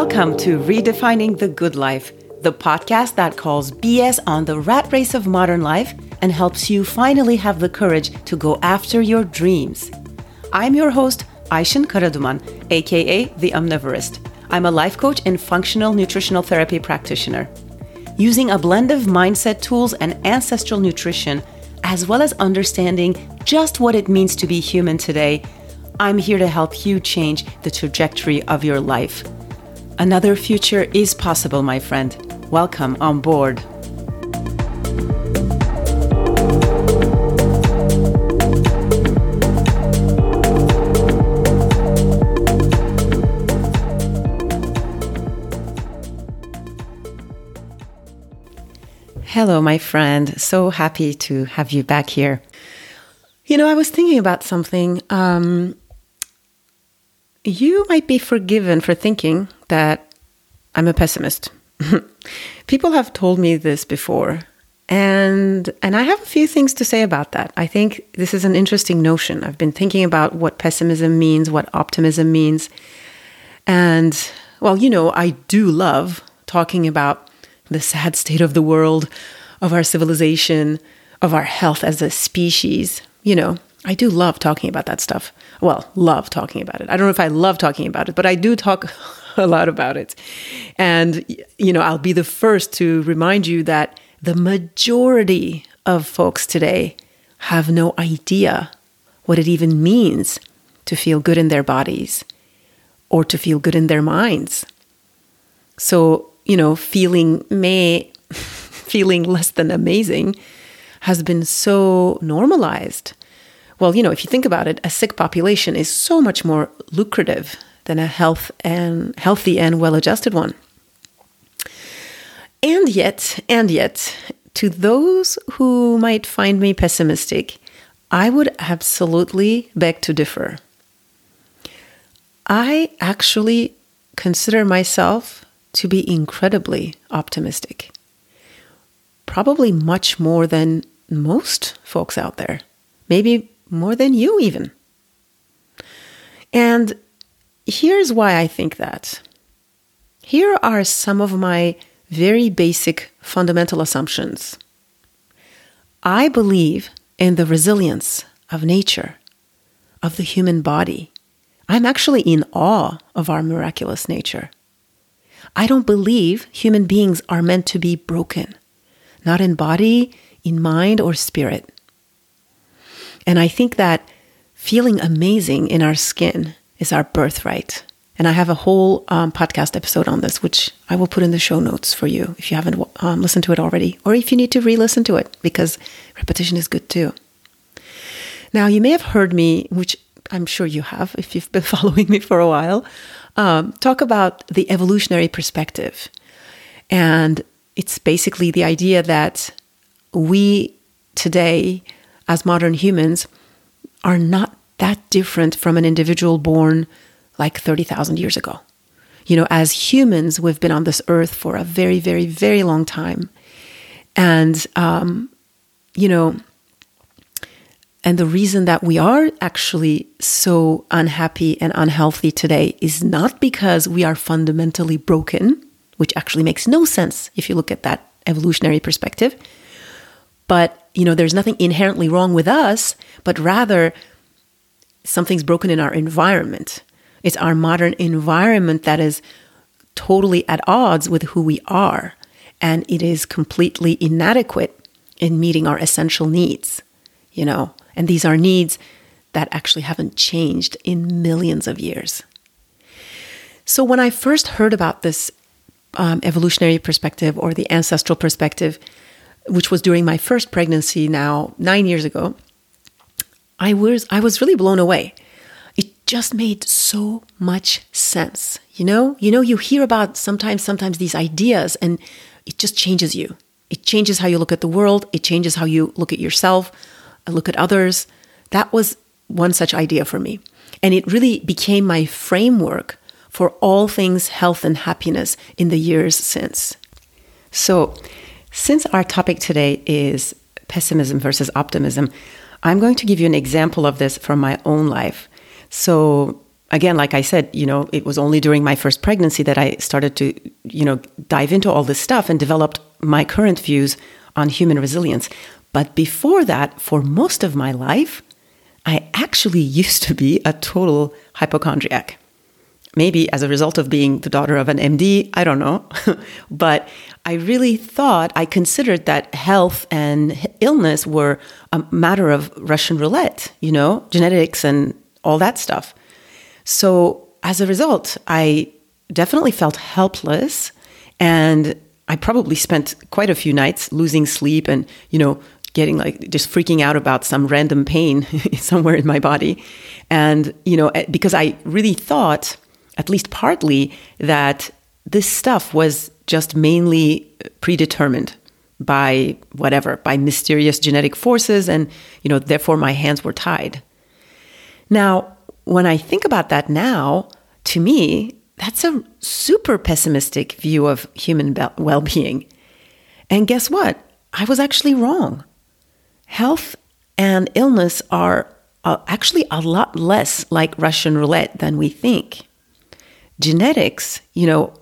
Welcome to Redefining the Good Life, the podcast that calls BS on the rat race of modern life and helps you finally have the courage to go after your dreams. I'm your host, Ayşin Karaduman, aka The Omnivorist. I'm a life coach and functional nutritional therapy practitioner. Using a blend of mindset tools and ancestral nutrition, as well as understanding just what it means to be human today, I'm here to help you change the trajectory of your life. Another future is possible, my friend. Welcome on board. Hello, my friend. So happy to have you back here. You know, I was thinking about something. Um, you might be forgiven for thinking that I'm a pessimist. People have told me this before, and and I have a few things to say about that. I think this is an interesting notion. I've been thinking about what pessimism means, what optimism means, and well, you know, I do love talking about the sad state of the world, of our civilization, of our health as a species. You know, I do love talking about that stuff. Well, love talking about it. I don't know if I love talking about it, but I do talk a lot about it. And, you know, I'll be the first to remind you that the majority of folks today have no idea what it even means to feel good in their bodies or to feel good in their minds. So, you know, feeling may, feeling less than amazing has been so normalized well, you know, if you think about it, a sick population is so much more lucrative than a health and healthy and well-adjusted one. And yet, and yet, to those who might find me pessimistic, I would absolutely beg to differ. I actually consider myself to be incredibly optimistic. Probably much more than most folks out there. Maybe more than you, even. And here's why I think that. Here are some of my very basic fundamental assumptions. I believe in the resilience of nature, of the human body. I'm actually in awe of our miraculous nature. I don't believe human beings are meant to be broken, not in body, in mind, or spirit. And I think that feeling amazing in our skin is our birthright. And I have a whole um, podcast episode on this, which I will put in the show notes for you if you haven't um, listened to it already, or if you need to re listen to it, because repetition is good too. Now, you may have heard me, which I'm sure you have if you've been following me for a while, um, talk about the evolutionary perspective. And it's basically the idea that we today as modern humans are not that different from an individual born like 30,000 years ago. You know, as humans, we've been on this earth for a very, very, very long time. And, um, you know, and the reason that we are actually so unhappy and unhealthy today is not because we are fundamentally broken, which actually makes no sense if you look at that evolutionary perspective. But you know, there's nothing inherently wrong with us, but rather something's broken in our environment. It's our modern environment that is totally at odds with who we are, and it is completely inadequate in meeting our essential needs, you know, and these are needs that actually haven't changed in millions of years. So when I first heard about this um, evolutionary perspective or the ancestral perspective, which was during my first pregnancy now 9 years ago, I was I was really blown away. It just made so much sense. You know, you know you hear about sometimes sometimes these ideas and it just changes you. It changes how you look at the world, it changes how you look at yourself, uh, look at others. That was one such idea for me. And it really became my framework for all things health and happiness in the years since. So, since our topic today is pessimism versus optimism, I'm going to give you an example of this from my own life. So, again, like I said, you know, it was only during my first pregnancy that I started to, you know, dive into all this stuff and developed my current views on human resilience. But before that, for most of my life, I actually used to be a total hypochondriac. Maybe as a result of being the daughter of an MD, I don't know. but I really thought, I considered that health and illness were a matter of Russian roulette, you know, genetics and all that stuff. So as a result, I definitely felt helpless and I probably spent quite a few nights losing sleep and, you know, getting like just freaking out about some random pain somewhere in my body. And, you know, eh, because I really thought, at least partly, that this stuff was just mainly predetermined by whatever, by mysterious genetic forces. And, you know, therefore my hands were tied. Now, when I think about that now, to me, that's a super pessimistic view of human well being. And guess what? I was actually wrong. Health and illness are uh, actually a lot less like Russian roulette than we think. Genetics, you know,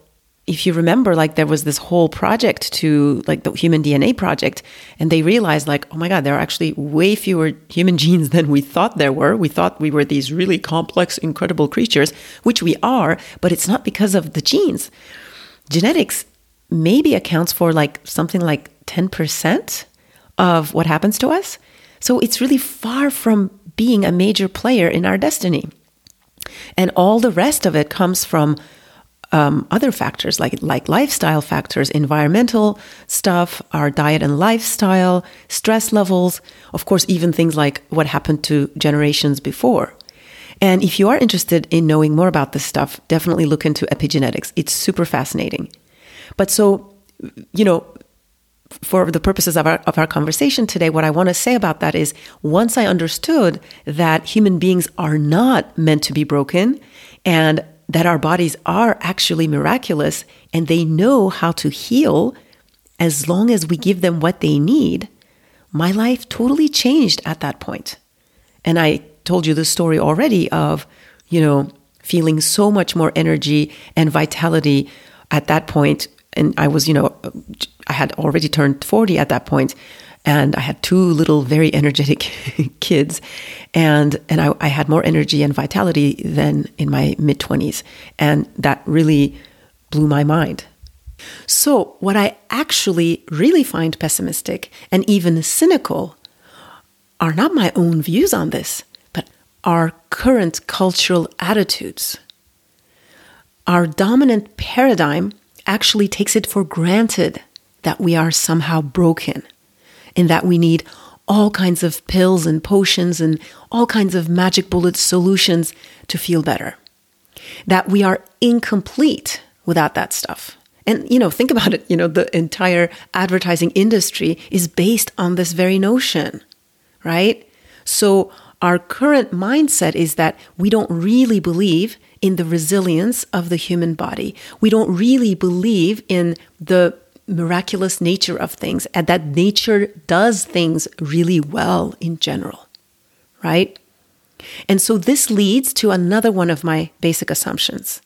if you remember, like there was this whole project to like the human DNA project, and they realized, like, oh my God, there are actually way fewer human genes than we thought there were. We thought we were these really complex, incredible creatures, which we are, but it's not because of the genes. Genetics maybe accounts for like something like 10% of what happens to us. So it's really far from being a major player in our destiny. And all the rest of it comes from um, other factors like like lifestyle factors, environmental stuff, our diet and lifestyle, stress levels, of course, even things like what happened to generations before. And if you are interested in knowing more about this stuff, definitely look into epigenetics. It's super fascinating. But so, you know, for the purposes of our, of our conversation today, what I want to say about that is once I understood that human beings are not meant to be broken and that our bodies are actually miraculous and they know how to heal as long as we give them what they need, my life totally changed at that point. And I told you the story already of, you know, feeling so much more energy and vitality at that point. And I was, you know, I had already turned 40 at that point and I had two little very energetic kids, and and I, I, had more energy and vitality than in my mid twenties, and that really blew my mind. So, what I actually really find pessimistic and even cynical are not my own views on this, but our current cultural attitudes. Our dominant paradigm actually takes it for granted that we are somehow broken in that we need all kinds of pills and potions and all kinds of magic bullet solutions to feel better. That we are incomplete without that stuff. And, you know, think about it, you know, the entire advertising industry is based on this very notion, right? So, our current mindset is that we don't really believe in the resilience of the human body. We don't really believe in the miraculous nature of things and that nature does things really well in general, right? And so this leads to another one of my basic assumptions.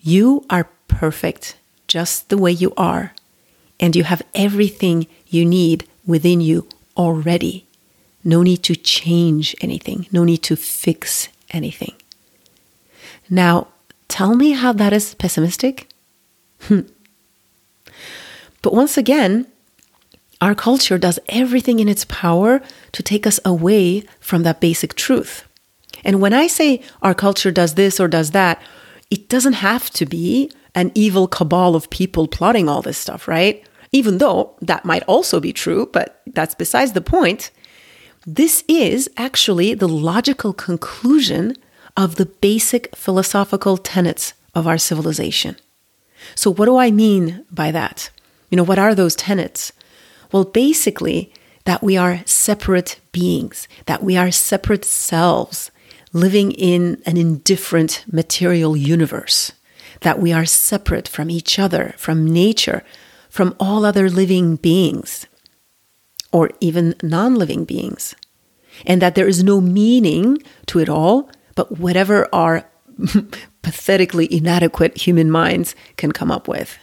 You are perfect just the way you are, and you have everything you need within you already. No need to change anything, no need to fix anything. Now, tell me how that is pessimistic? Hmm. But once again, our culture does everything in its power to take us away from that basic truth. And when I say our culture does this or does that, it doesn't have to be an evil cabal of people plotting all this stuff, right? Even though that might also be true, but that's besides the point. This is actually the logical conclusion of the basic philosophical tenets of our civilization. So, what do I mean by that? You know, what are those tenets? Well, basically, that we are separate beings, that we are separate selves living in an indifferent material universe, that we are separate from each other, from nature, from all other living beings, or even non living beings, and that there is no meaning to it all but whatever our pathetically inadequate human minds can come up with.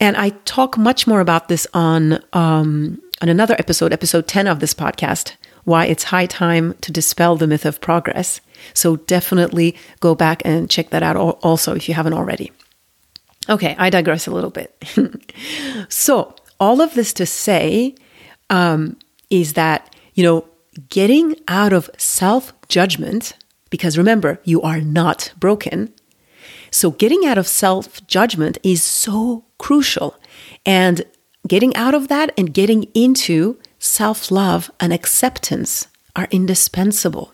And I talk much more about this on um, on another episode, episode ten of this podcast, why it's high time to dispel the myth of progress. So definitely go back and check that out also if you haven't already. Okay, I digress a little bit. so all of this to say um, is that you know getting out of self judgment because remember, you are not broken. So, getting out of self judgment is so crucial. And getting out of that and getting into self love and acceptance are indispensable.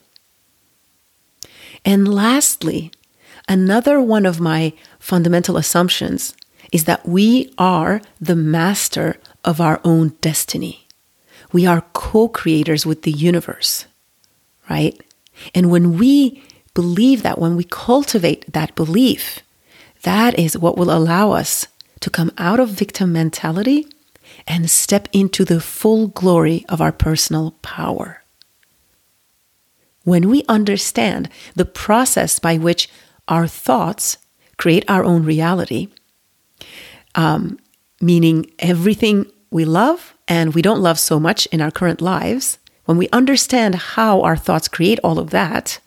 And lastly, another one of my fundamental assumptions is that we are the master of our own destiny. We are co creators with the universe, right? And when we believe that, when we cultivate that belief, that is what will allow us to come out of victim mentality and step into the full glory of our personal power. When we understand the process by which our thoughts create our own reality, um, meaning everything we love and we don't love so much in our current lives, when we understand how our thoughts create all of that,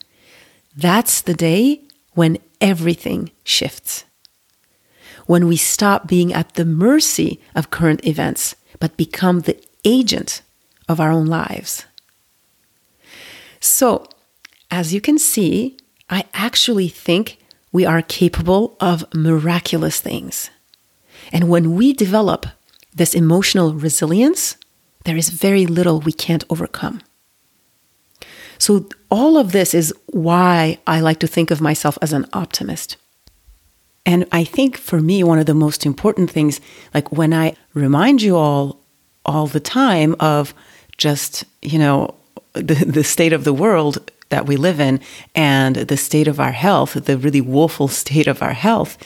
that's the day when everything shifts. When we stop being at the mercy of current events, but become the agent of our own lives. So, as you can see, I actually think we are capable of miraculous things. And when we develop this emotional resilience, there is very little we can't overcome. So, all of this is why I like to think of myself as an optimist. And I think for me, one of the most important things, like when I remind you all all the time of just, you know, the, the state of the world that we live in and the state of our health, the really woeful state of our health,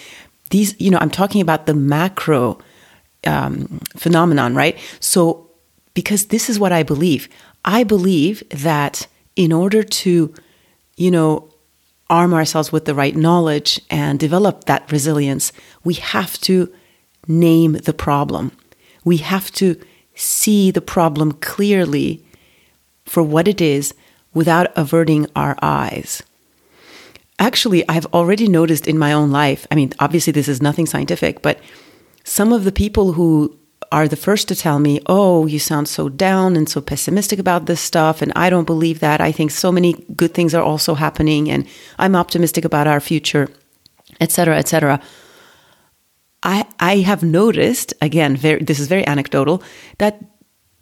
these, you know, I'm talking about the macro um, phenomenon, right? So because this is what I believe. I believe that in order to, you know, arm ourselves with the right knowledge and develop that resilience, we have to name the problem. We have to see the problem clearly for what it is without averting our eyes. Actually, I've already noticed in my own life, I mean, obviously, this is nothing scientific, but some of the people who are the first to tell me, Oh, you sound so down and so pessimistic about this stuff. And I don't believe that. I think so many good things are also happening. And I'm optimistic about our future, etc., etc. I, I have noticed, again, very, this is very anecdotal, that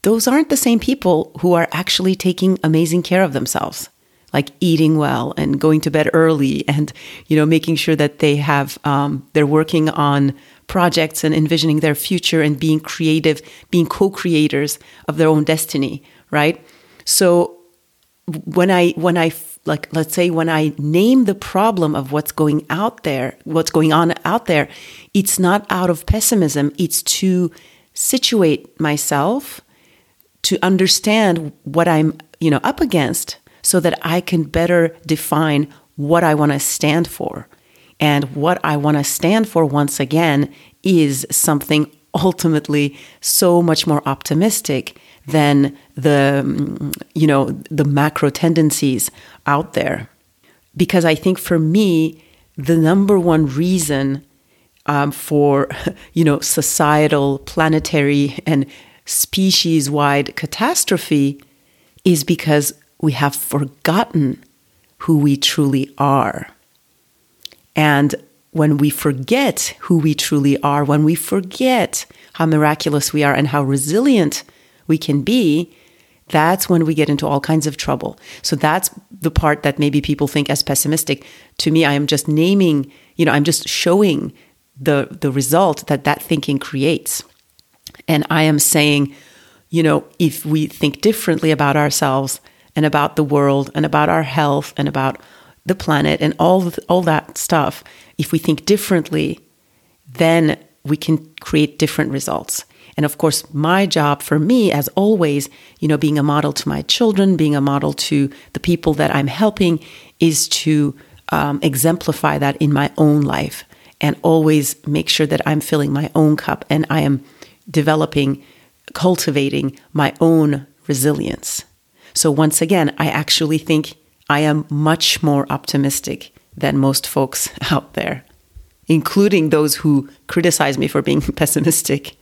those aren't the same people who are actually taking amazing care of themselves like eating well and going to bed early and you know making sure that they have um, they're working on projects and envisioning their future and being creative, being co creators of their own destiny, right? So when I, when I, like, let's say when I name the problem of what's going out there, what's going on out there, it's not out of pessimism, it's to situate myself to understand what I'm, you know, up against so that I can better define what I want to stand for. And what I want to stand for once again is something ultimately so much more optimistic than the you know the macro tendencies out there. Because i think for me the number one reason um, for you know societal planetary and species wide catastrophe is because we have forgotten who we truly are and when we forget who we truly are, when we forget how miraculous we are and how resilient we can be, that's when we get into all kinds of trouble. So that's the part that maybe people think as pessimistic. To me, I am just naming, you know, I'm just showing the the result that that thinking creates. And I am saying, you know, if we think differently about ourselves and about the world and about our health and about the planet and all all that stuff, if we think differently, then we can create different results. And of course, my job for me, as always, you know, being a model to my children, being a model to the people that I'm helping, is to um, exemplify that in my own life and always make sure that I'm filling my own cup and I am developing, cultivating my own resilience. So, once again, I actually think I am much more optimistic than most folks out there, including those who criticize me for being pessimistic.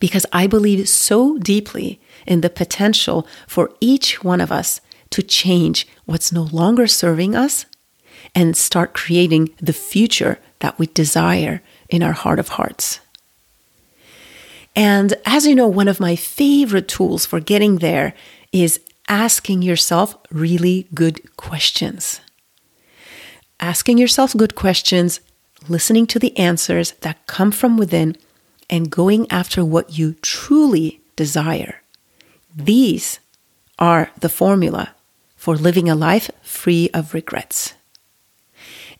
Because I believe so deeply in the potential for each one of us to change what's no longer serving us and start creating the future that we desire in our heart of hearts. And as you know, one of my favorite tools for getting there is asking yourself really good questions. Asking yourself good questions, listening to the answers that come from within, and going after what you truly desire. These are the formula for living a life free of regrets.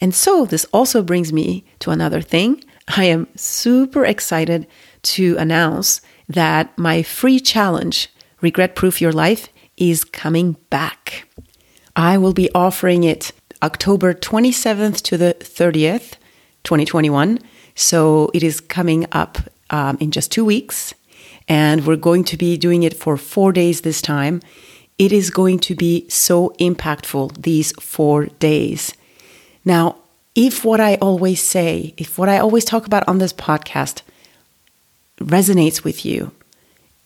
And so, this also brings me to another thing. I am super excited to announce that my free challenge, Regret Proof Your Life, is coming back. I will be offering it October 27th to the 30th, 2021. So, it is coming up um, in just two weeks. And we're going to be doing it for four days this time. It is going to be so impactful these four days. Now, if what I always say, if what I always talk about on this podcast resonates with you,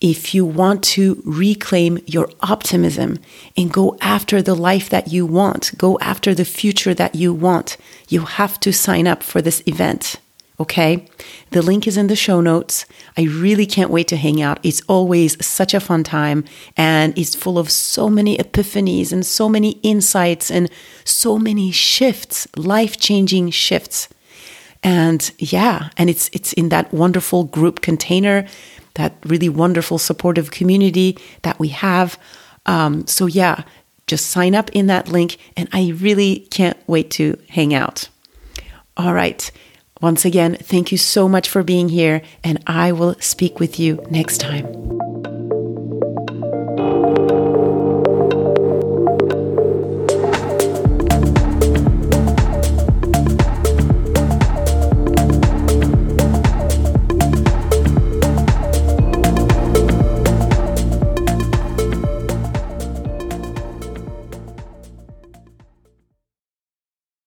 if you want to reclaim your optimism and go after the life that you want, go after the future that you want, you have to sign up for this event. Okay. The link is in the show notes. I really can't wait to hang out. It's always such a fun time and it's full of so many epiphanies and so many insights and so many shifts, life changing shifts. And yeah, and it's, it's in that wonderful group container, that really wonderful supportive community that we have. Um, so yeah, just sign up in that link and I really can't wait to hang out. All right. Once again, thank you so much for being here, and I will speak with you next time.